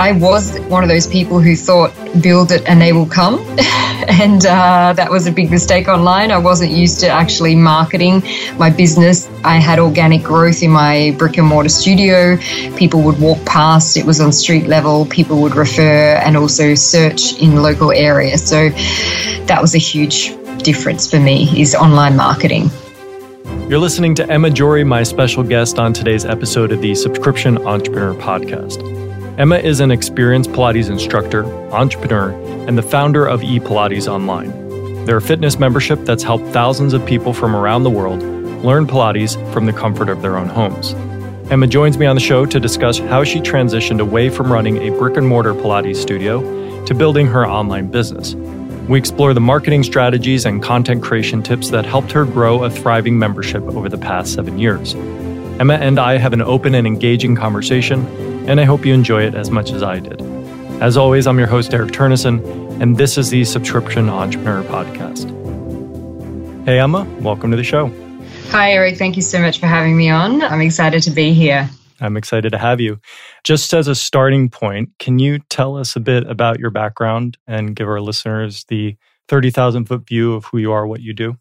I was one of those people who thought build it and they will come. and uh, that was a big mistake online. I wasn't used to actually marketing my business. I had organic growth in my brick and mortar studio. People would walk past, it was on street level, people would refer and also search in local areas. So that was a huge difference for me is online marketing. You're listening to Emma Jory, my special guest on today's episode of the Subscription Entrepreneur Podcast. Emma is an experienced Pilates instructor, entrepreneur, and the founder of ePilates Online. They're a fitness membership that's helped thousands of people from around the world learn Pilates from the comfort of their own homes. Emma joins me on the show to discuss how she transitioned away from running a brick and mortar Pilates studio to building her online business. We explore the marketing strategies and content creation tips that helped her grow a thriving membership over the past seven years. Emma and I have an open and engaging conversation, and I hope you enjoy it as much as I did. As always, I'm your host, Eric Turnnessen, and this is the Subscription Entrepreneur Podcast. Hey, Emma, welcome to the show. Hi, Eric. Thank you so much for having me on. I'm excited to be here. I'm excited to have you. Just as a starting point, can you tell us a bit about your background and give our listeners the 30,000 foot view of who you are, what you do?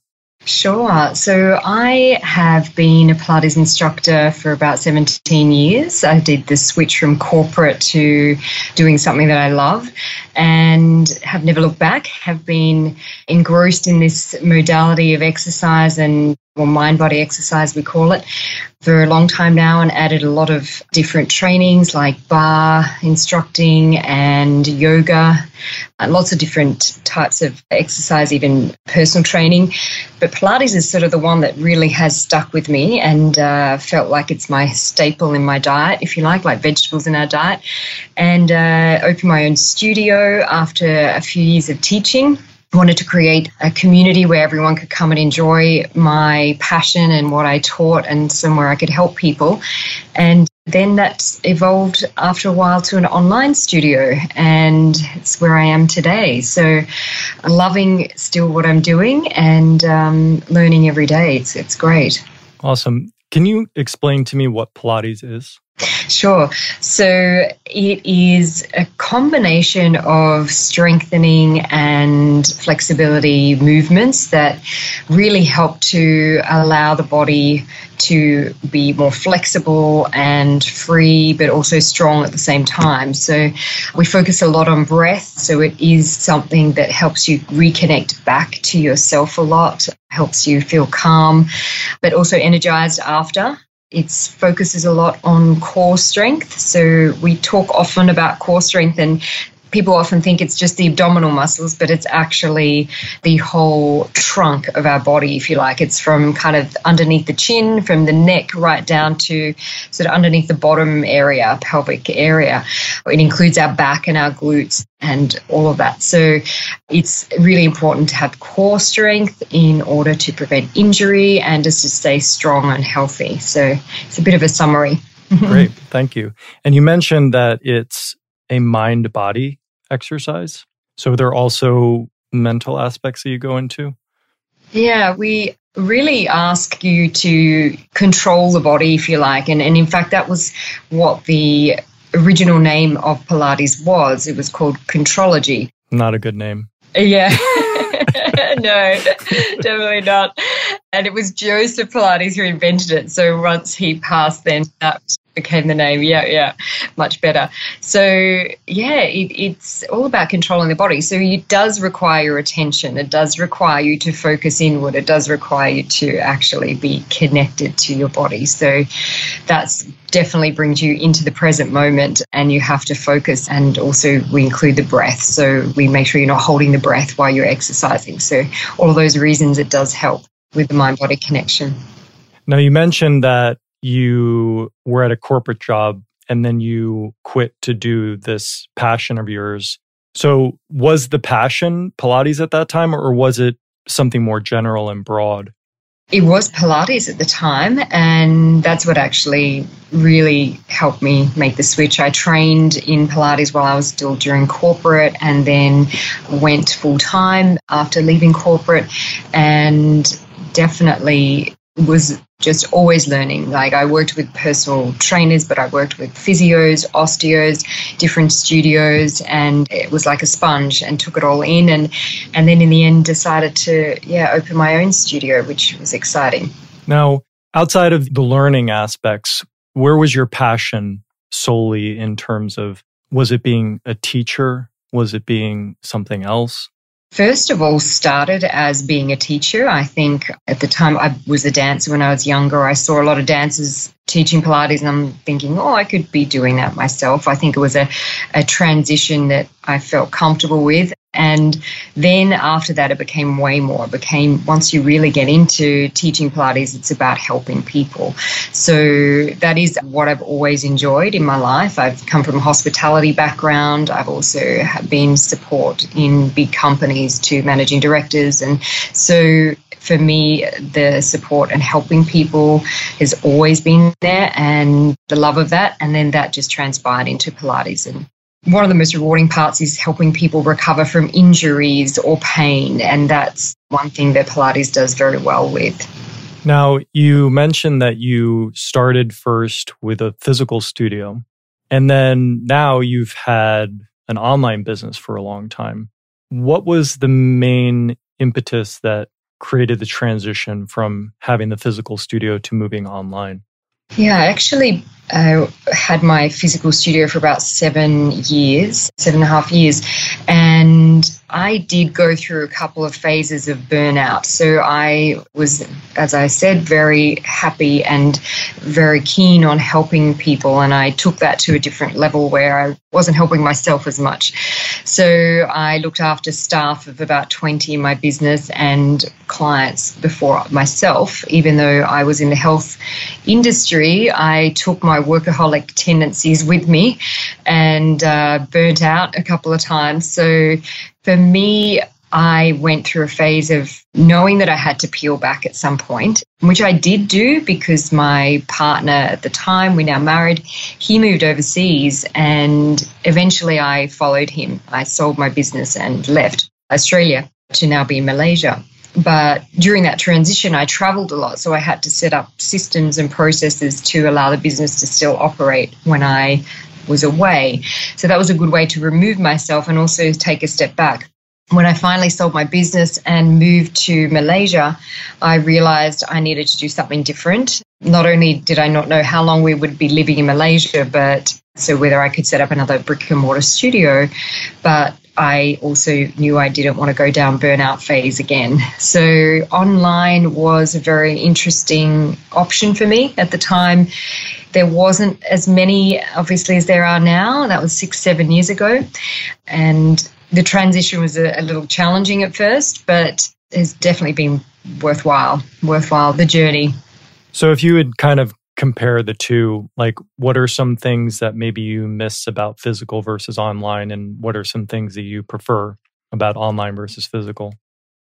Sure. So I have been a Pilates instructor for about 17 years. I did the switch from corporate to doing something that I love and have never looked back, have been engrossed in this modality of exercise and or mind body exercise, we call it, for a long time now and added a lot of different trainings like barre instructing and yoga, and lots of different types of exercise, even personal training. But Pilates is sort of the one that really has stuck with me and uh, felt like it's my staple in my diet, if you like, like vegetables in our diet. And uh, opened my own studio after a few years of teaching wanted to create a community where everyone could come and enjoy my passion and what I taught and somewhere I could help people. And then that evolved after a while to an online studio, and it's where I am today. So, loving still what I'm doing and um, learning every day. It's, it's great. Awesome. Can you explain to me what Pilates is? Sure. So it is a combination of strengthening and flexibility movements that really help to allow the body to be more flexible and free, but also strong at the same time. So we focus a lot on breath. So it is something that helps you reconnect back to yourself a lot, helps you feel calm, but also energized after. It focuses a lot on core strength. So we talk often about core strength and people often think it's just the abdominal muscles, but it's actually the whole trunk of our body, if you like. It's from kind of underneath the chin, from the neck right down to sort of underneath the bottom area, pelvic area. It includes our back and our glutes and all of that. So it's really important to have core strength in order to prevent injury and just to stay strong and healthy. So it's a bit of a summary. Great. Thank you. And you mentioned that it's a mind body exercise. So there are also mental aspects that you go into? Yeah, we really ask you to control the body, if you like. And, and in fact, that was what the original name of Pilates was. It was called Contrology. Not a good name. Yeah. no, definitely not. And it was Joseph Pilates who invented it. So once he passed, then that became the name. Yeah, yeah, much better. So yeah, it, it's all about controlling the body. So it does require your attention. It does require you to focus inward. It does require you to actually be connected to your body. So that's definitely brings you into the present moment and you have to focus and also we include the breath so we make sure you're not holding the breath while you're exercising so all of those reasons it does help with the mind body connection now you mentioned that you were at a corporate job and then you quit to do this passion of yours. So, was the passion Pilates at that time, or was it something more general and broad? It was Pilates at the time, and that's what actually really helped me make the switch. I trained in Pilates while I was still during corporate and then went full time after leaving corporate, and definitely was just always learning. Like I worked with personal trainers, but I worked with physios, osteos, different studios, and it was like a sponge and took it all in. And and then in the end, decided to yeah open my own studio, which was exciting. Now, outside of the learning aspects, where was your passion solely in terms of was it being a teacher? Was it being something else? First of all, started as being a teacher. I think at the time I was a dancer when I was younger. I saw a lot of dancers teaching Pilates, and I'm thinking, oh, I could be doing that myself. I think it was a, a transition that I felt comfortable with. And then after that, it became way more. It became, once you really get into teaching Pilates, it's about helping people. So that is what I've always enjoyed in my life. I've come from a hospitality background. I've also been support in big companies to managing directors. And so for me, the support and helping people has always been there and the love of that. And then that just transpired into Pilates and one of the most rewarding parts is helping people recover from injuries or pain. And that's one thing that Pilates does very well with. Now, you mentioned that you started first with a physical studio, and then now you've had an online business for a long time. What was the main impetus that created the transition from having the physical studio to moving online? Yeah, I actually, I had my physical studio for about seven years, seven and a half years. And I did go through a couple of phases of burnout. So I was, as I said, very happy and very keen on helping people. And I took that to a different level where I wasn't helping myself as much. So I looked after staff of about 20 in my business and clients before myself. Even though I was in the health industry, I took my workaholic tendencies with me and uh, burnt out a couple of times. So for me, I went through a phase of knowing that I had to peel back at some point, which I did do because my partner at the time, we're now married, he moved overseas and eventually I followed him. I sold my business and left Australia to now be in Malaysia. But during that transition, I traveled a lot. So I had to set up systems and processes to allow the business to still operate when I was away. So that was a good way to remove myself and also take a step back when I finally sold my business and moved to Malaysia, I realized I needed to do something different. Not only did I not know how long we would be living in Malaysia, but so whether I could set up another brick and mortar studio, but I also knew I didn't want to go down burnout phase again. So online was a very interesting option for me at the time. There wasn't as many, obviously, as there are now. That was six, seven years ago. And the transition was a, a little challenging at first, but has definitely been worthwhile, worthwhile, the journey. So if you would kind of compare the two, like what are some things that maybe you miss about physical versus online, and what are some things that you prefer about online versus physical?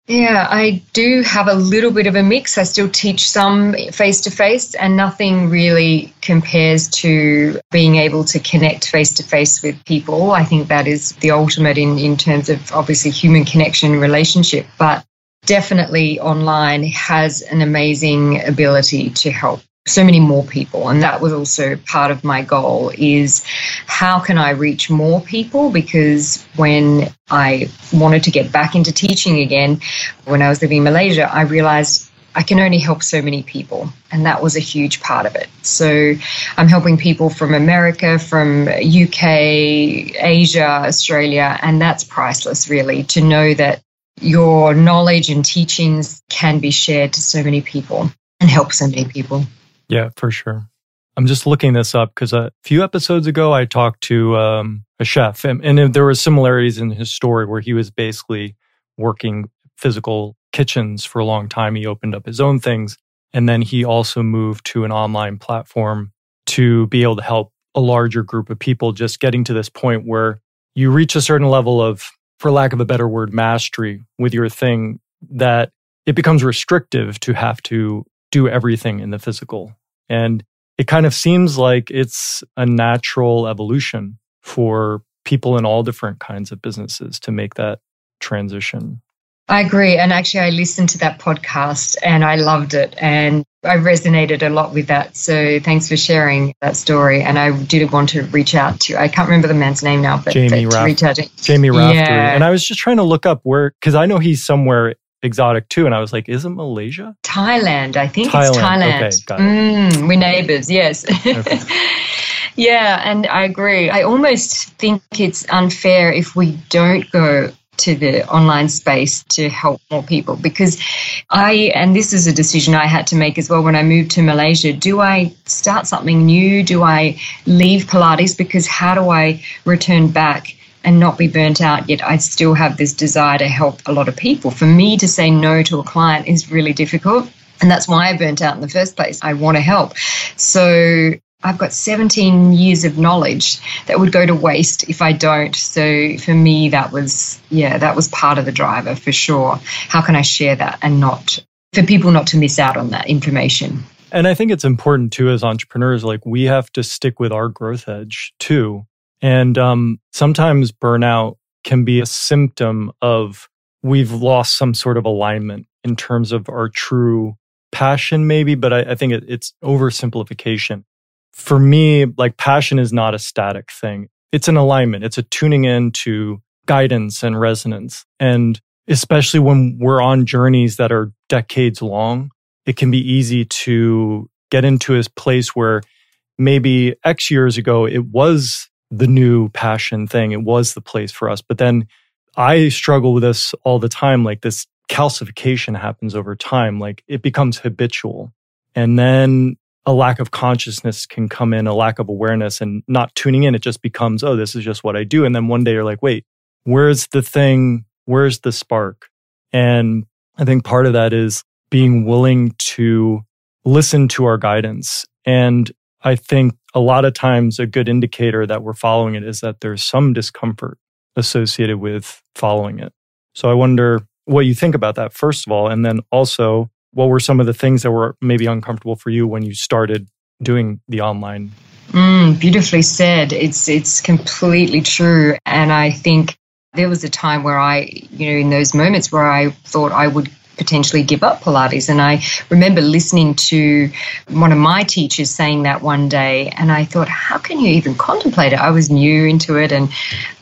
Yeah, I do have a little bit of a mix. I still teach some face to face, and nothing really compares to being able to connect face to face with people. I think that is the ultimate in, in terms of obviously human connection relationship, but definitely online has an amazing ability to help so many more people and that was also part of my goal is how can i reach more people because when i wanted to get back into teaching again when i was living in malaysia i realized I can only help so many people. And that was a huge part of it. So I'm helping people from America, from UK, Asia, Australia, and that's priceless, really, to know that your knowledge and teachings can be shared to so many people and help so many people. Yeah, for sure. I'm just looking this up because a few episodes ago I talked to um, a chef, and, and there were similarities in his story where he was basically working physical kitchens for a long time. He opened up his own things, and then he also moved to an online platform to be able to help a larger group of people. Just getting to this point where you reach a certain level of, for lack of a better word, mastery with your thing that it becomes restrictive to have to do everything in the physical. And it kind of seems like it's a natural evolution for people in all different kinds of businesses to make that transition. I agree. And actually, I listened to that podcast and I loved it. And I resonated a lot with that. So thanks for sharing that story. And I did want to reach out to, I can't remember the man's name now, but Jamie to Raff- reach out to. Jamie Raftery. Yeah. And I was just trying to look up where, because I know he's somewhere exotic too. And I was like, is it Malaysia? Thailand, I think Thailand. it's Thailand. Okay. Mm, we're neighbors, yes. Okay. yeah, and I agree. I almost think it's unfair if we don't go to the online space to help more people because I, and this is a decision I had to make as well when I moved to Malaysia. Do I start something new? Do I leave Pilates? Because how do I return back? And not be burnt out, yet I still have this desire to help a lot of people. For me to say no to a client is really difficult. And that's why I burnt out in the first place. I want to help. So I've got 17 years of knowledge that would go to waste if I don't. So for me, that was, yeah, that was part of the driver for sure. How can I share that and not, for people not to miss out on that information? And I think it's important too, as entrepreneurs, like we have to stick with our growth edge too. And um, sometimes burnout can be a symptom of we've lost some sort of alignment in terms of our true passion, maybe, but I, I think it, it's oversimplification. For me, like passion is not a static thing. It's an alignment. It's a tuning in to guidance and resonance. And especially when we're on journeys that are decades long, it can be easy to get into a place where maybe X years ago it was the new passion thing. It was the place for us. But then I struggle with this all the time. Like this calcification happens over time. Like it becomes habitual. And then a lack of consciousness can come in, a lack of awareness and not tuning in. It just becomes, oh, this is just what I do. And then one day you're like, wait, where's the thing? Where's the spark? And I think part of that is being willing to listen to our guidance. And I think a lot of times a good indicator that we're following it is that there's some discomfort associated with following it. So I wonder what you think about that, first of all. And then also, what were some of the things that were maybe uncomfortable for you when you started doing the online? Mm, beautifully said. It's it's completely true. And I think there was a time where I, you know, in those moments where I thought I would potentially give up Pilates. And I remember listening to one of my teachers saying that one day, and I thought, how can you even contemplate it? I was new into it, and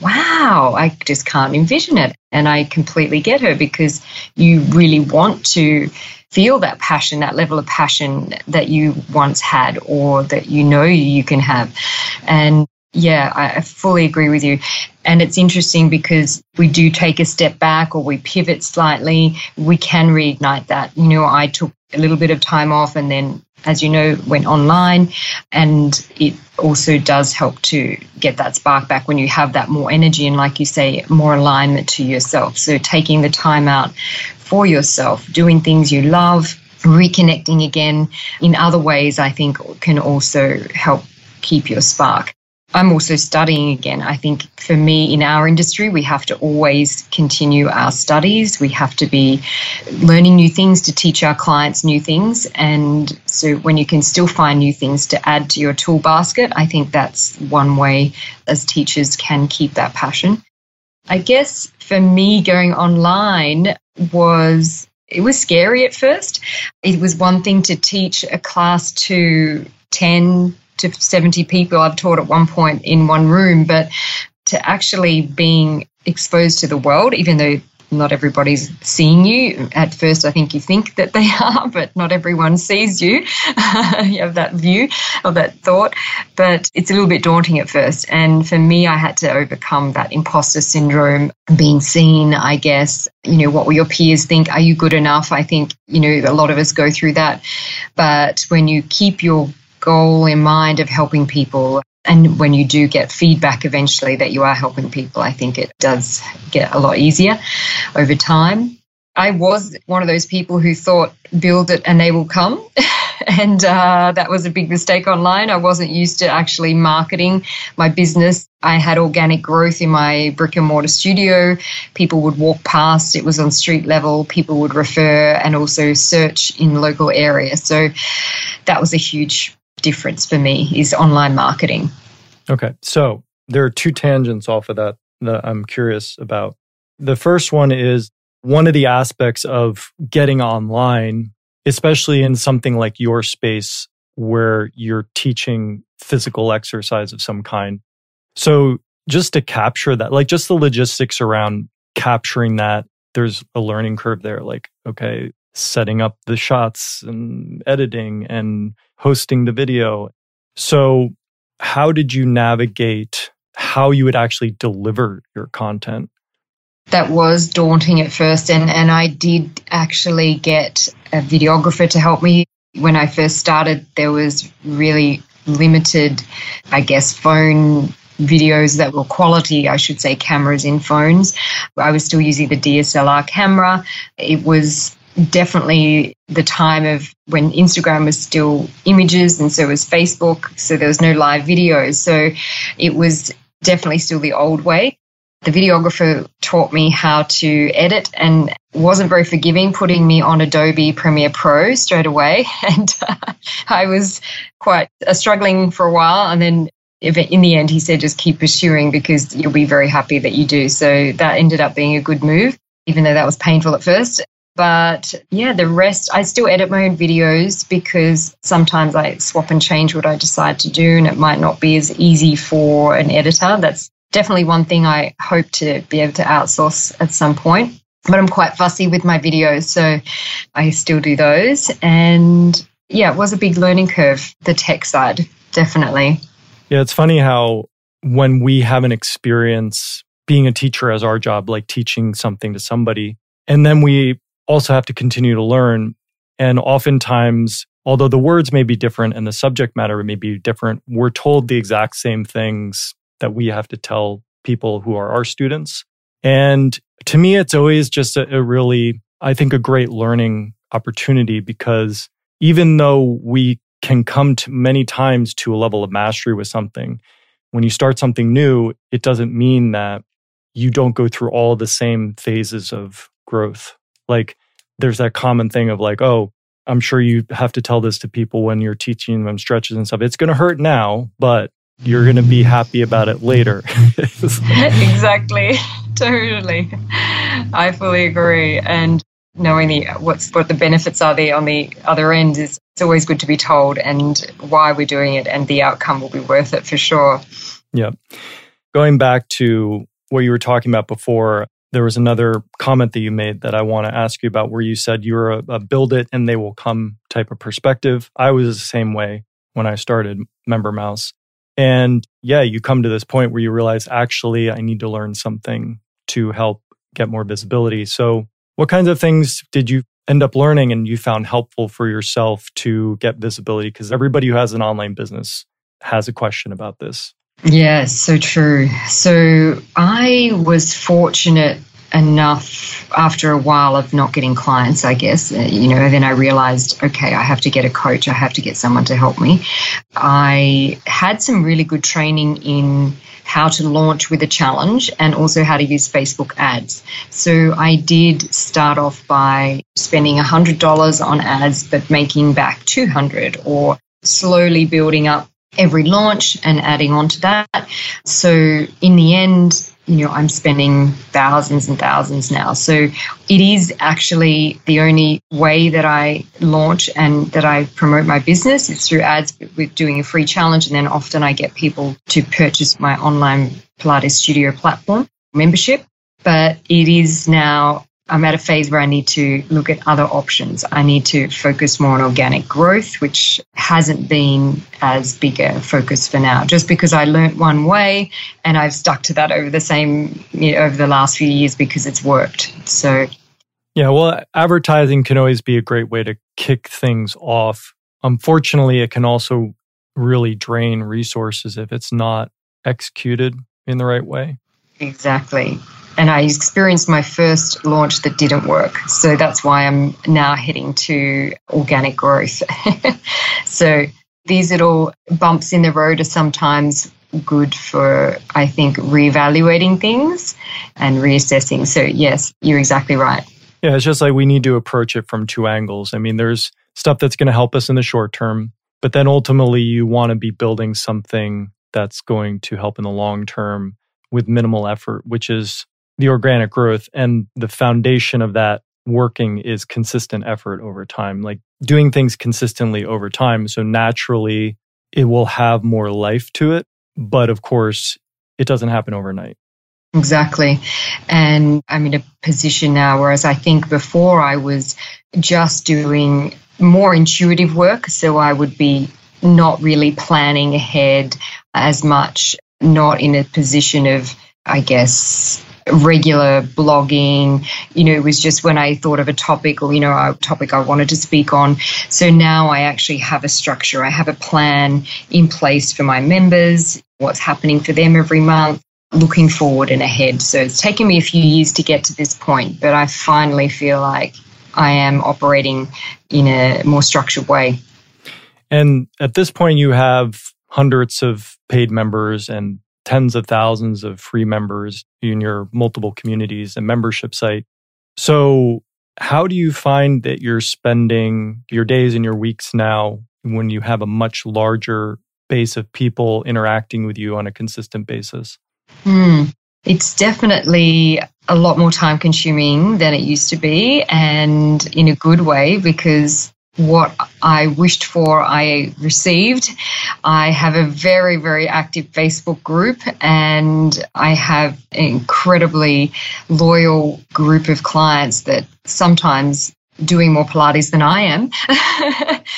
wow, I just can't envision it. And I completely get her because you really want to feel that passion, that level of passion that you once had or that you know you can have. And yeah, I fully agree with you. And it's interesting because we do take a step back or we pivot slightly, we can reignite that. You know, I took a little bit of time off and then, as you know, went online. And it also does help to get that spark back when you have that more energy and, like you say, more alignment to yourself. So taking the time out for yourself, doing things you love, reconnecting again in other ways, I think can also help keep your spark. I'm also studying again. I think for me in our industry, we have to always continue our studies. We have to be learning new things to teach our clients new things. And so when you can still find new things to add to your tool basket, I think that's one way as teachers can keep that passion. I guess for me going online was it was scary at first. It was one thing to teach a class to 10 to 70 people I've taught at one point in one room, but to actually being exposed to the world, even though not everybody's seeing you. At first, I think you think that they are, but not everyone sees you. you have that view or that thought, but it's a little bit daunting at first. And for me, I had to overcome that imposter syndrome, being seen, I guess. You know, what will your peers think? Are you good enough? I think, you know, a lot of us go through that. But when you keep your goal in mind of helping people. And when you do get feedback eventually that you are helping people, I think it does get a lot easier over time. I was one of those people who thought, build it and they will come. and uh, that was a big mistake online. I wasn't used to actually marketing my business. I had organic growth in my brick and mortar studio. People would walk past, it was on street level. People would refer and also search in local areas. So that was a huge difference for me is online marketing. Okay. So there are two tangents off of that that I'm curious about. The first one is one of the aspects of getting online, especially in something like your space where you're teaching physical exercise of some kind. So just to capture that, like just the logistics around capturing that, there's a learning curve there. Like, okay, setting up the shots and editing and hosting the video. So, how did you navigate how you would actually deliver your content? That was daunting at first, and, and I did actually get a videographer to help me. When I first started, there was really limited, I guess, phone videos that were quality, I should say, cameras in phones. I was still using the DSLR camera. It was definitely the time of when Instagram was still images and so was Facebook. So there was no live videos. So it was definitely still the old way. The videographer taught me how to edit and wasn't very forgiving, putting me on Adobe Premiere Pro straight away. And uh, I was quite uh, struggling for a while. And then in the end, he said, just keep pursuing because you'll be very happy that you do. So that ended up being a good move, even though that was painful at first. But yeah, the rest, I still edit my own videos because sometimes I swap and change what I decide to do, and it might not be as easy for an editor. That's definitely one thing I hope to be able to outsource at some point. But I'm quite fussy with my videos, so I still do those. And yeah, it was a big learning curve, the tech side, definitely. Yeah, it's funny how when we have an experience being a teacher as our job, like teaching something to somebody, and then we also have to continue to learn. And oftentimes, although the words may be different and the subject matter may be different, we're told the exact same things that we have to tell people who are our students. And to me, it's always just a, a really, I think, a great learning opportunity because even though we can come to many times to a level of mastery with something, when you start something new, it doesn't mean that you don't go through all the same phases of growth. Like there's that common thing of like, oh, I'm sure you have to tell this to people when you're teaching them stretches and stuff. It's going to hurt now, but you're going to be happy about it later. exactly. totally. I fully agree. And knowing the what's what the benefits are there on the other end is it's always good to be told and why we're doing it and the outcome will be worth it for sure. Yeah. Going back to what you were talking about before, there was another comment that you made that I want to ask you about where you said you're a, a build it and they will come type of perspective. I was the same way when I started MemberMouse. And yeah, you come to this point where you realize actually I need to learn something to help get more visibility. So, what kinds of things did you end up learning and you found helpful for yourself to get visibility? Because everybody who has an online business has a question about this. Yes, so true. So I was fortunate enough after a while of not getting clients, I guess, uh, you know, then I realized, okay, I have to get a coach. I have to get someone to help me. I had some really good training in how to launch with a challenge and also how to use Facebook ads. So I did start off by spending $100 on ads, but making back 200 or slowly building up every launch and adding on to that. So in the end, you know, I'm spending thousands and thousands now. So it is actually the only way that I launch and that I promote my business. It's through ads with doing a free challenge. And then often I get people to purchase my online Pilates studio platform membership. But it is now I'm at a phase where I need to look at other options. I need to focus more on organic growth, which hasn't been as big a focus for now, just because I learnt one way and I've stuck to that over the same, you know, over the last few years because it's worked. So, yeah, well, advertising can always be a great way to kick things off. Unfortunately, it can also really drain resources if it's not executed in the right way. Exactly and I experienced my first launch that didn't work. So that's why I'm now heading to organic growth. so these little bumps in the road are sometimes good for, I think, reevaluating things and reassessing. So, yes, you're exactly right. Yeah, it's just like we need to approach it from two angles. I mean, there's stuff that's going to help us in the short term, but then ultimately you want to be building something that's going to help in the long term with minimal effort, which is the organic growth and the foundation of that working is consistent effort over time, like doing things consistently over time. So naturally, it will have more life to it. But of course, it doesn't happen overnight. Exactly. And I'm in a position now, whereas I think before I was just doing more intuitive work. So I would be not really planning ahead as much, not in a position of, I guess, regular blogging. You know, it was just when I thought of a topic or, you know, a topic I wanted to speak on. So now I actually have a structure. I have a plan in place for my members, what's happening for them every month looking forward and ahead. So it's taken me a few years to get to this point, but I finally feel like I am operating in a more structured way. And at this point, you have hundreds of paid members and tens of thousands of free members in your multiple communities and membership site. So, how do you find that you're spending your days and your weeks now when you have a much larger base of people interacting with you on a consistent basis? Mm, it's definitely a lot more time consuming than it used to be, and in a good way because what I wished for, I received. I have a very, very active Facebook group and I have an incredibly loyal group of clients that sometimes doing more Pilates than I am.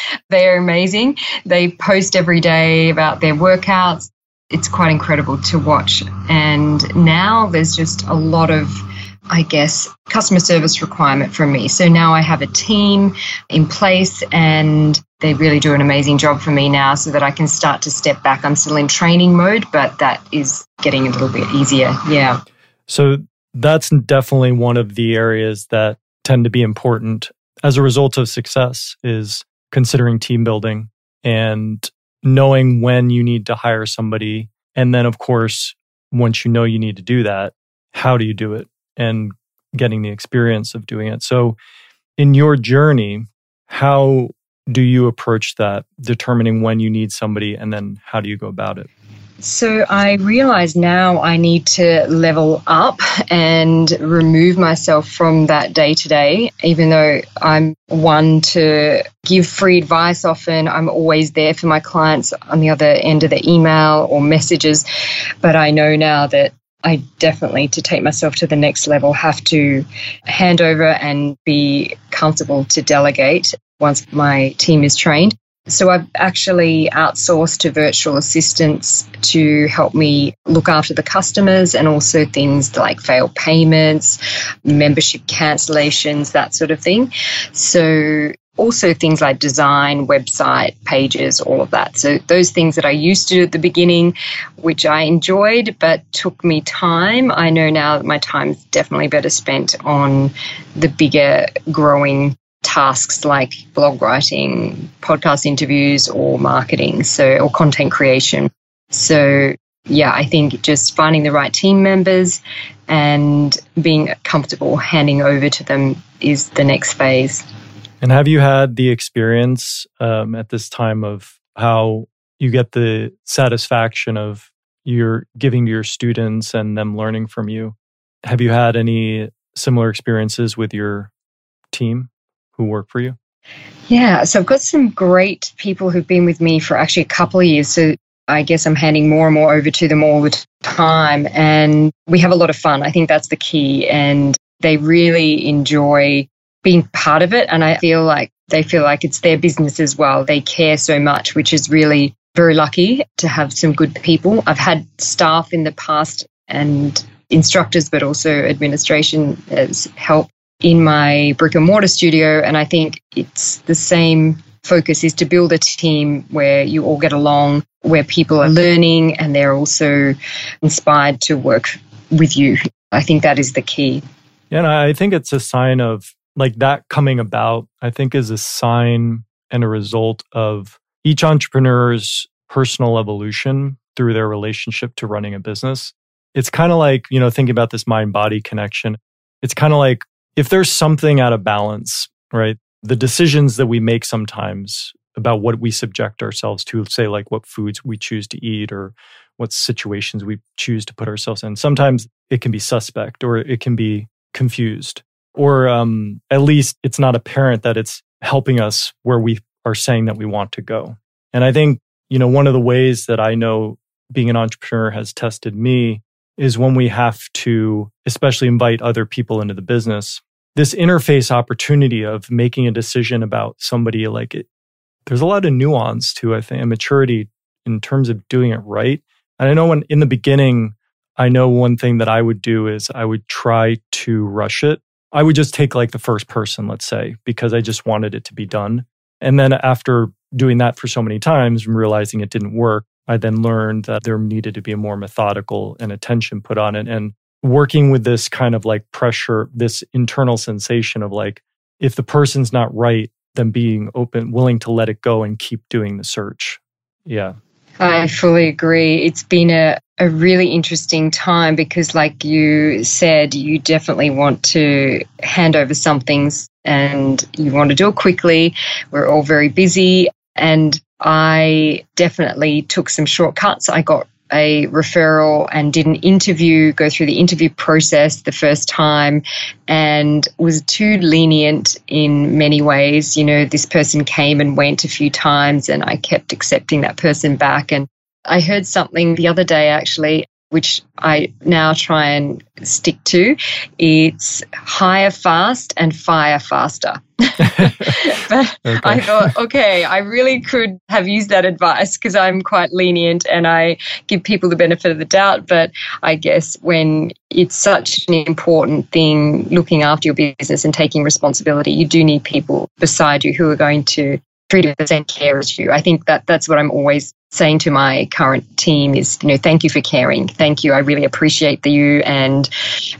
They're amazing. They post every day about their workouts it's quite incredible to watch. And now there's just a lot of, I guess, customer service requirement from me. So now I have a team in place and they really do an amazing job for me now so that I can start to step back. I'm still in training mode, but that is getting a little bit easier. Yeah. So that's definitely one of the areas that tend to be important as a result of success is considering team building and knowing when you need to hire somebody. And then, of course, once you know you need to do that, how do you do it and getting the experience of doing it? So, in your journey, how do you approach that, determining when you need somebody, and then how do you go about it? So I realize now I need to level up and remove myself from that day to day. Even though I'm one to give free advice often, I'm always there for my clients on the other end of the email or messages. But I know now that I definitely, to take myself to the next level, have to hand over and be comfortable to delegate once my team is trained. So I've actually outsourced to virtual assistants to help me look after the customers and also things like failed payments, membership cancellations, that sort of thing. So also things like design, website, pages, all of that. So those things that I used to do at the beginning, which I enjoyed but took me time, I know now that my time is definitely better spent on the bigger growing tasks like blog writing, podcast interviews, or marketing, so or content creation. So yeah, I think just finding the right team members and being comfortable handing over to them is the next phase. And have you had the experience um, at this time of how you get the satisfaction of you're giving to your students and them learning from you? Have you had any similar experiences with your team? who work for you? Yeah, so I've got some great people who've been with me for actually a couple of years. So I guess I'm handing more and more over to them all the time. And we have a lot of fun. I think that's the key. And they really enjoy being part of it. And I feel like they feel like it's their business as well. They care so much, which is really very lucky to have some good people. I've had staff in the past and instructors, but also administration as help in my brick and mortar studio. And I think it's the same focus is to build a team where you all get along, where people are learning and they're also inspired to work with you. I think that is the key. Yeah, and I think it's a sign of like that coming about, I think is a sign and a result of each entrepreneur's personal evolution through their relationship to running a business. It's kind of like, you know, thinking about this mind body connection. It's kind of like if there's something out of balance, right? The decisions that we make sometimes about what we subject ourselves to, say, like what foods we choose to eat or what situations we choose to put ourselves in. Sometimes it can be suspect or it can be confused, or um, at least it's not apparent that it's helping us where we are saying that we want to go. And I think, you know, one of the ways that I know being an entrepreneur has tested me is when we have to, especially invite other people into the business, this interface opportunity of making a decision about somebody like it. There's a lot of nuance to, I think, and maturity in terms of doing it right. And I know when in the beginning, I know one thing that I would do is I would try to rush it. I would just take like the first person, let's say, because I just wanted it to be done. And then after doing that for so many times and realizing it didn't work, I then learned that there needed to be a more methodical and attention put on it. And working with this kind of like pressure, this internal sensation of like, if the person's not right, then being open, willing to let it go and keep doing the search. Yeah. I fully agree. It's been a, a really interesting time because, like you said, you definitely want to hand over some things and you want to do it quickly. We're all very busy. And I definitely took some shortcuts. I got a referral and did an interview, go through the interview process the first time, and was too lenient in many ways. You know, this person came and went a few times, and I kept accepting that person back. And I heard something the other day actually which I now try and stick to. It's hire fast and fire faster. but okay. I thought, okay, I really could have used that advice because I'm quite lenient and I give people the benefit of the doubt. But I guess when it's such an important thing, looking after your business and taking responsibility, you do need people beside you who are going to treat it with the same care as you. I think that that's what I'm always saying to my current team is, you know, thank you for caring. Thank you. I really appreciate the you and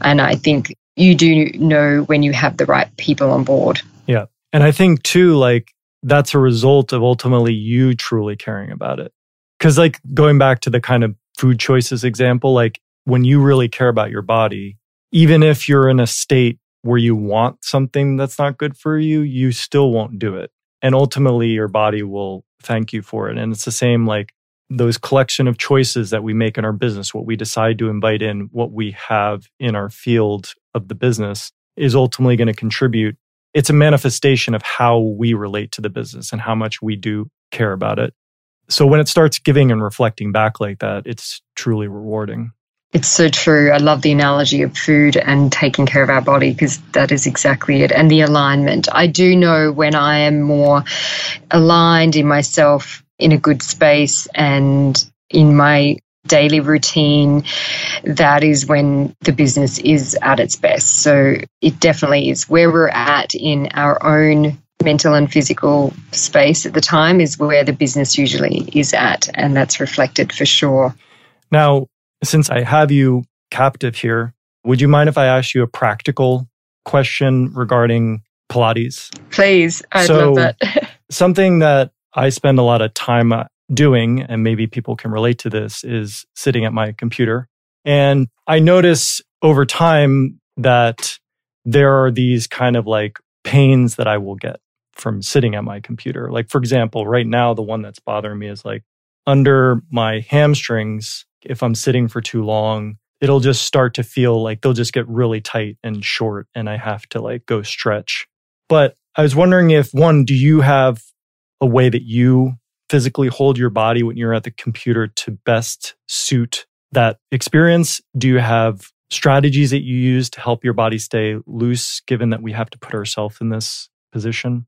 and I think you do know when you have the right people on board. Yeah. And I think too, like that's a result of ultimately you truly caring about it. Cause like going back to the kind of food choices example, like when you really care about your body, even if you're in a state where you want something that's not good for you, you still won't do it. And ultimately your body will thank you for it. And it's the same like those collection of choices that we make in our business, what we decide to invite in, what we have in our field of the business is ultimately going to contribute. It's a manifestation of how we relate to the business and how much we do care about it. So when it starts giving and reflecting back like that, it's truly rewarding. It's so true. I love the analogy of food and taking care of our body because that is exactly it. And the alignment. I do know when I am more aligned in myself in a good space and in my daily routine, that is when the business is at its best. So it definitely is where we're at in our own mental and physical space at the time is where the business usually is at. And that's reflected for sure. Now, since I have you captive here, would you mind if I ask you a practical question regarding Pilates? Please, I'd so, love that. something that I spend a lot of time uh, doing, and maybe people can relate to this, is sitting at my computer. And I notice over time that there are these kind of like pains that I will get from sitting at my computer. Like, for example, right now, the one that's bothering me is like under my hamstrings if I'm sitting for too long, it'll just start to feel like they'll just get really tight and short and I have to like go stretch. But I was wondering if one, do you have a way that you physically hold your body when you're at the computer to best suit that experience? Do you have strategies that you use to help your body stay loose, given that we have to put ourselves in this position?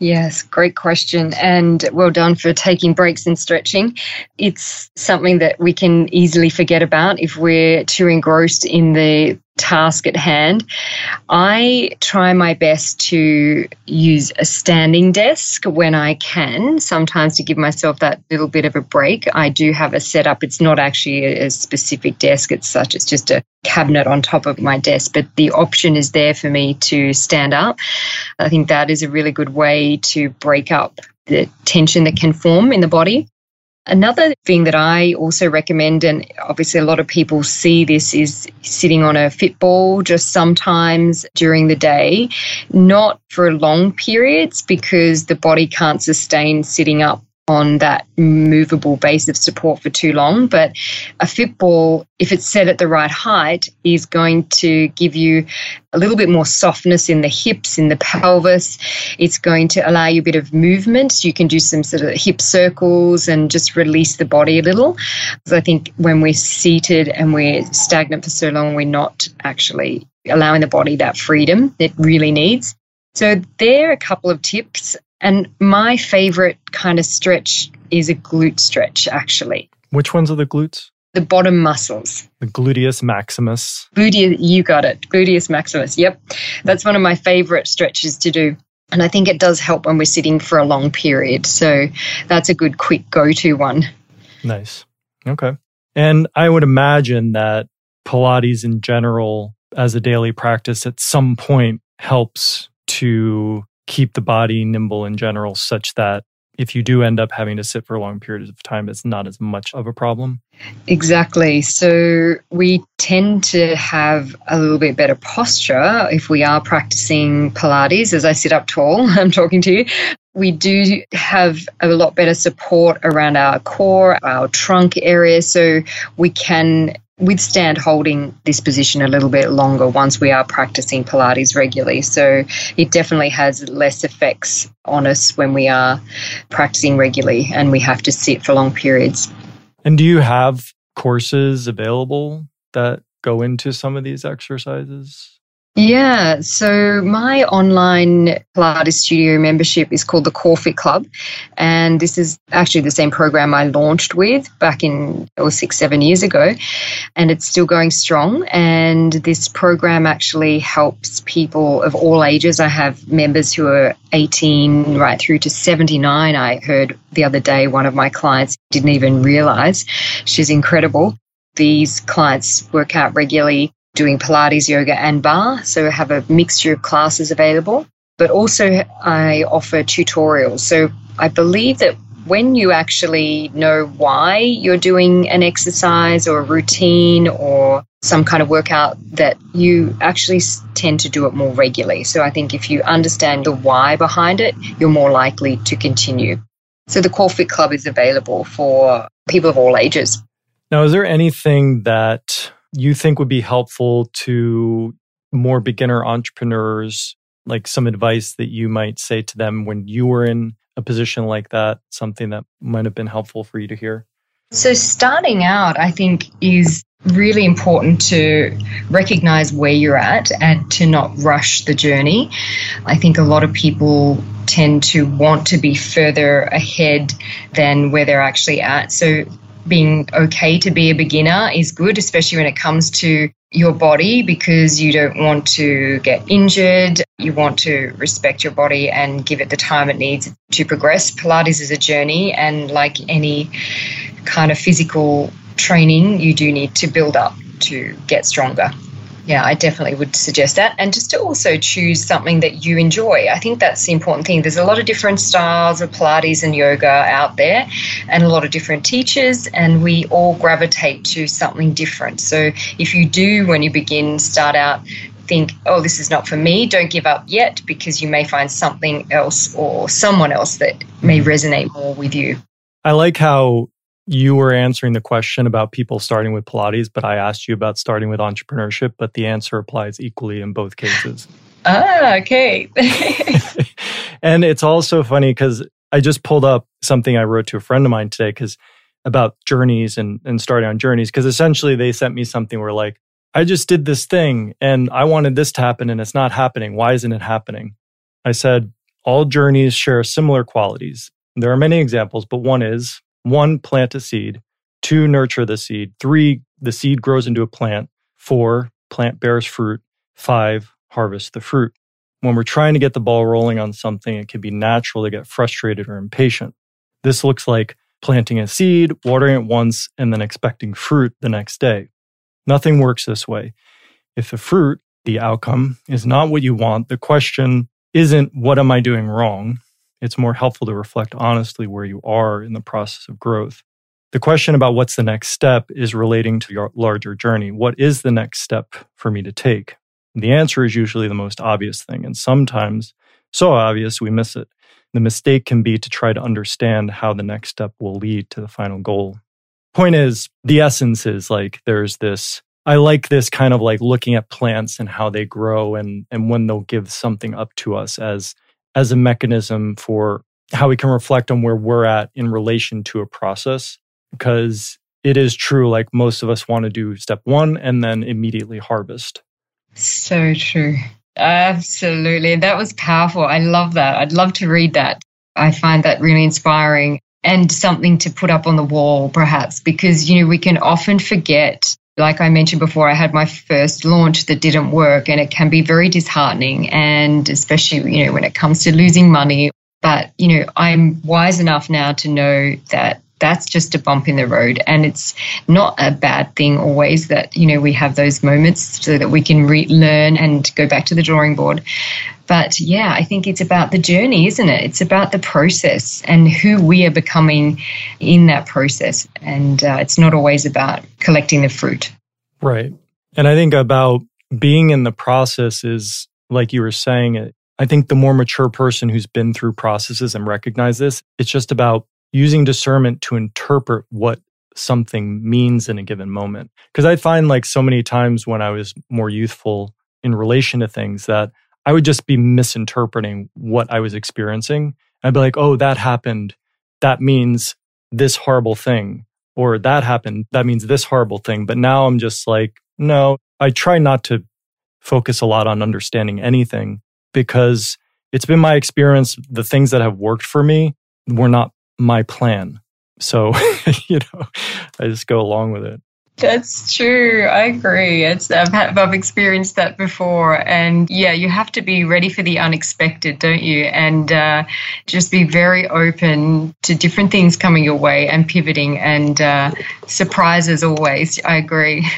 Yes, great question. And well done for taking breaks and stretching. It's something that we can easily forget about if we're too engrossed in the task at hand. I try my best to use a standing desk when I can, sometimes to give myself that little bit of a break. I do have a setup. It's not actually a specific desk it's such, it's just a cabinet on top of my desk, but the option is there for me to stand up. I think that is a really good way to break up the tension that can form in the body. Another thing that I also recommend, and obviously a lot of people see this, is sitting on a Fitball just sometimes during the day, not for long periods because the body can't sustain sitting up on that movable base of support for too long. But a Fitball, if it's set at the right height, is going to give you a little bit more softness in the hips, in the pelvis. It's going to allow you a bit of movement. You can do some sort of hip circles and just release the body a little. Because I think when we're seated and we're stagnant for so long, we're not actually allowing the body that freedom it really needs. So, there are a couple of tips. And my favorite kind of stretch is a glute stretch, actually. Which ones are the glutes? The bottom muscles. The gluteus maximus. Gluteus, you got it. Gluteus maximus. Yep. That's one of my favorite stretches to do. And I think it does help when we're sitting for a long period. So that's a good quick go to one. Nice. Okay. And I would imagine that Pilates in general, as a daily practice, at some point helps to keep the body nimble in general, such that if you do end up having to sit for long periods of time, it's not as much of a problem. Exactly. So we tend to have a little bit better posture if we are practicing Pilates. As I sit up tall, I'm talking to you. We do have a lot better support around our core, our trunk area, so we can withstand holding this position a little bit longer once we are practicing Pilates regularly. So it definitely has less effects on us when we are practicing regularly and we have to sit for long periods. And do you have courses available that go into some of these exercises? Yeah, so my online Pilates studio membership is called the CoreFit Club. And this is actually the same program I launched with back in or six, seven years ago. And it's still going strong. And this program actually helps people of all ages. I have members who are 18 right through to 79. I heard the other day one of my clients didn't even realize. She's incredible. These clients work out regularly doing Pilates, yoga, and barre. So I have a mixture of classes available. But also, I offer tutorials. So I believe that when you actually know why you're doing an exercise or a routine or some kind of workout, that you actually tend to do it more regularly. So I think if you understand the why behind it, you're more likely to continue. So the Core Fit Club is available for people of all ages. Now, is there anything that you think would be helpful to more beginner entrepreneurs, like some advice that you might say to them when you were in a position like that, something that might have been helpful for you to hear? So, starting out, I think, is really important to recognize where you're at and to not rush the journey. I think a lot of people tend to want to be further ahead than where they're actually at. So, being okay to be a beginner is good, especially when it comes to your body because you don't want to get injured. You want to respect your body and give it the time it needs to progress. Pilates is a journey, and like any kind of physical training, you do need to build up to get stronger yeah, I definitely would suggest that. And just to also choose something that you enjoy. I think that's the important thing. There's a lot of different styles of Pilates and yoga out there, and a lot of different teachers, and we all gravitate to something different. So if you do, when you begin, start out, think, oh, this is not for me, don't give up yet because you may find something else or someone else that may resonate more with you. I like how you were answering the question about people starting with Pilates, but I asked you about starting with entrepreneurship, but the answer applies equally in both cases. Ah, okay. and it's also funny because I just pulled up something I wrote to a friend of mine today because about journeys and, and starting on journeys. Because essentially they sent me something where like, I just did this thing and I wanted this to happen and it's not happening. Why isn't it happening? I said, all journeys share similar qualities. There are many examples, but one is one, plant a seed. Two, nurture the seed. Three, the seed grows into a plant. Four, plant bears fruit. Five, harvest the fruit. When we're trying to get the ball rolling on something, it can be natural to get frustrated or impatient. This looks like planting a seed, watering it once, and then expecting fruit the next day. Nothing works this way. If the fruit, the outcome, is not what you want, the question isn't, what am I doing wrong? It's more helpful to reflect honestly where you are in the process of growth. The question about what's the next step is relating to your larger journey. What is the next step for me to take? The answer is usually the most obvious thing. And sometimes, so obvious, we miss it. The mistake can be to try to understand how the next step will lead to the final goal. Point is, the essence is like there's this. I like this kind of like looking at plants and how they grow and, and when they'll give something up to us as, as a mechanism for how we can reflect on where we're at in relation to a process. Because it is true, like most of us want to do step one and then immediately harvest. So true. Absolutely. That was powerful. I love that. I'd love to read that. I find that really inspiring and something to put up on the wall, perhaps, because, you know, we can often forget. Like I mentioned before, I had my first launch that didn't work, and it can be very disheartening. And especially, you know, when it comes to losing money. But, you know, I'm wise enough now to know that that's just a bump in the road. And it's not a bad thing always that you know we have those moments so that we can relearn and go back to the drawing board. But yeah i think it's about the journey isn't it? It's about the process and who we are becoming in that process. And uh, it's not always about collecting the fruit. Right. And i think about being in the process is like you were saying It I think the more mature person who's been through processes and recognize this, it's just about using discernment to interpret what something means in a given moment. Because I find like so many times when I was more youthful in relation to things that I would just be misinterpreting what I was experiencing. I'd be like, oh, that happened. That means this horrible thing. Or that happened. That means this horrible thing. But now I'm just like, no, I try not to focus a lot on understanding anything because it's been my experience. The things that have worked for me were not my plan. So, you know, I just go along with it. That's true. I agree. It's I've, had, I've experienced that before, and yeah, you have to be ready for the unexpected, don't you? And uh, just be very open to different things coming your way and pivoting and uh, surprises always. I agree.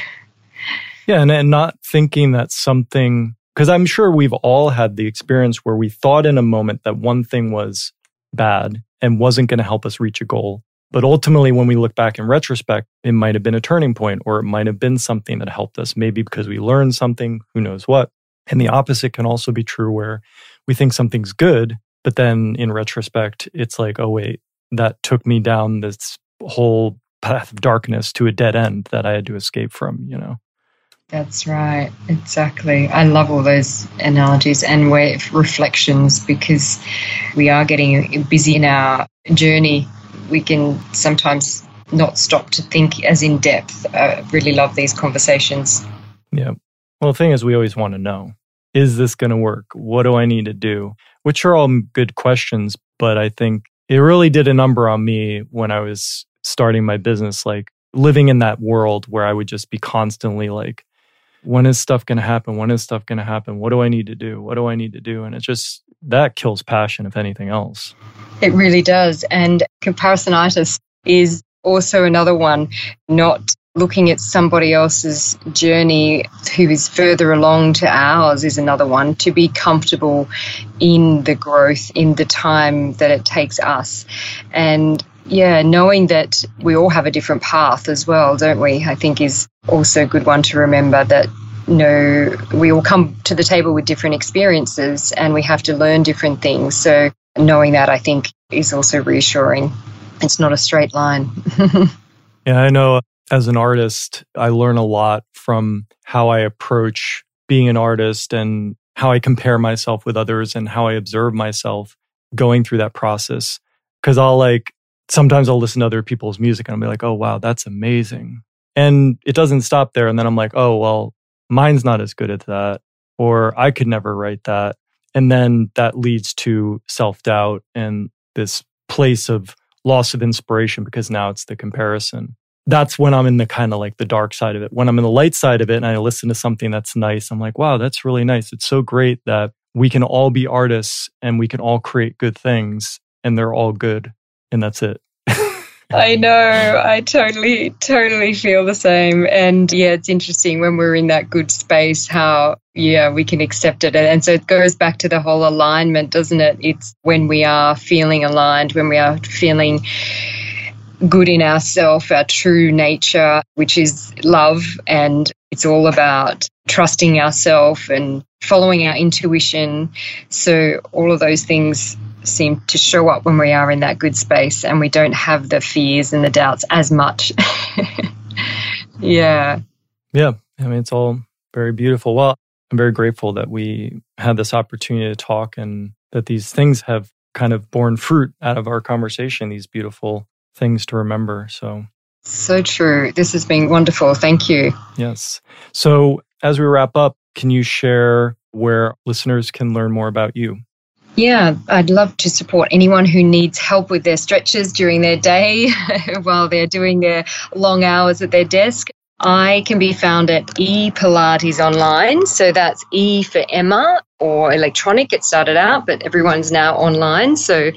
Yeah, and, and not thinking that something because I'm sure we've all had the experience where we thought in a moment that one thing was bad and wasn't going to help us reach a goal. But ultimately, when we look back in retrospect, it might have been a turning point or it might have been something that helped us, maybe because we learned something, who knows what. And the opposite can also be true where we think something's good, but then in retrospect, it's like, oh, wait, that took me down this whole path of darkness to a dead end that I had to escape from, you know? That's right, exactly. I love all those analogies and reflections because we are getting busy in our journey. We can sometimes not stop to think as in depth. I really love these conversations. Yeah. Well, the thing is, we always want to know is this going to work? What do I need to do? Which are all good questions, but I think it really did a number on me when I was starting my business, like living in that world where I would just be constantly like, when is stuff going to happen? When is stuff going to happen? What do I need to do? What do I need to do? And it just, that kills passion, if anything else. It really does. And comparisonitis is also another one, not looking at somebody else's journey who is further along to ours is another one to be comfortable in the growth in the time that it takes us and yeah, knowing that we all have a different path as well, don't we? I think is also a good one to remember that you know, we all come to the table with different experiences and we have to learn different things. So knowing that I think is also reassuring. It's not a straight line. yeah, I know as an artist, I learn a lot from how I approach being an artist and how I compare myself with others and how I observe myself going through that process. Cause I'll like sometimes I'll listen to other people's music and I'll be like, oh, wow, that's amazing. And it doesn't stop there. And then I'm like, oh, well, mine's not as good at that. Or I could never write that. And then that leads to self doubt and this place of loss of inspiration because now it's the comparison. That's when I'm in the kind of like the dark side of it. When I'm in the light side of it and I listen to something that's nice, I'm like, wow, that's really nice. It's so great that we can all be artists and we can all create good things and they're all good and that's it. I know. I totally, totally feel the same. And yeah, it's interesting when we're in that good space how, yeah, we can accept it. And so it goes back to the whole alignment, doesn't it? It's when we are feeling aligned, when we are feeling good in ourself, our true nature, which is love. And it's all about trusting ourselves and following our intuition. So, all of those things seem to show up when we are in that good space and we don't have the fears and the doubts as much. yeah. Yeah. I mean, it's all very beautiful. Well, I'm very grateful that we had this opportunity to talk and that these things have kind of borne fruit out of our conversation, these beautiful things to remember. So, so true. This has been wonderful. Thank you. Yes. So, as we wrap up, can you share where listeners can learn more about you? Yeah, I'd love to support anyone who needs help with their stretches during their day while they're doing their long hours at their desk. I can be found at E Pilates Online. So that's E for Emma or electronic. It started out, but everyone's now online. So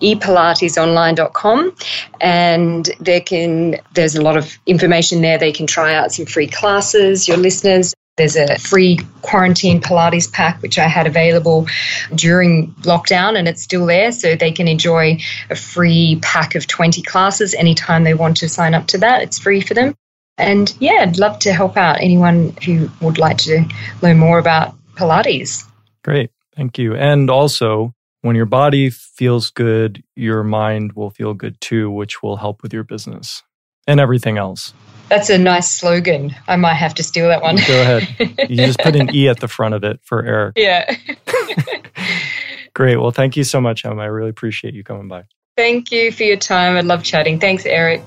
epilatesonline.com. And there can there's a lot of information there. They can try out some free classes, your listeners. There's a free quarantine Pilates pack, which I had available during lockdown, and it's still there. So they can enjoy a free pack of 20 classes anytime they want to sign up to that. It's free for them. And yeah, I'd love to help out anyone who would like to learn more about Pilates. Great. Thank you. And also, when your body feels good, your mind will feel good too, which will help with your business and everything else. That's a nice slogan. I might have to steal that one. Go ahead. You just put an E at the front of it for Eric. Yeah. Great. Well, thank you so much, Emma. I really appreciate you coming by. Thank you for your time. I love chatting. Thanks, Eric.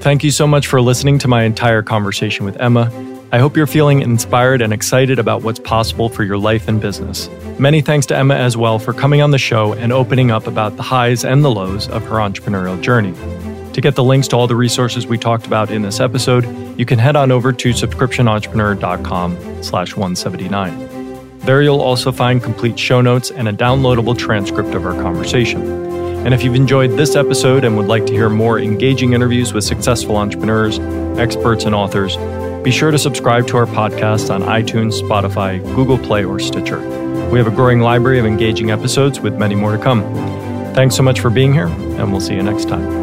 Thank you so much for listening to my entire conversation with Emma. I hope you're feeling inspired and excited about what's possible for your life and business. Many thanks to Emma as well for coming on the show and opening up about the highs and the lows of her entrepreneurial journey. To get the links to all the resources we talked about in this episode, you can head on over to subscriptionentrepreneur.com slash 179. There you'll also find complete show notes and a downloadable transcript of our conversation. And if you've enjoyed this episode and would like to hear more engaging interviews with successful entrepreneurs, experts, and authors, be sure to subscribe to our podcast on iTunes, Spotify, Google Play, or Stitcher. We have a growing library of engaging episodes with many more to come. Thanks so much for being here, and we'll see you next time.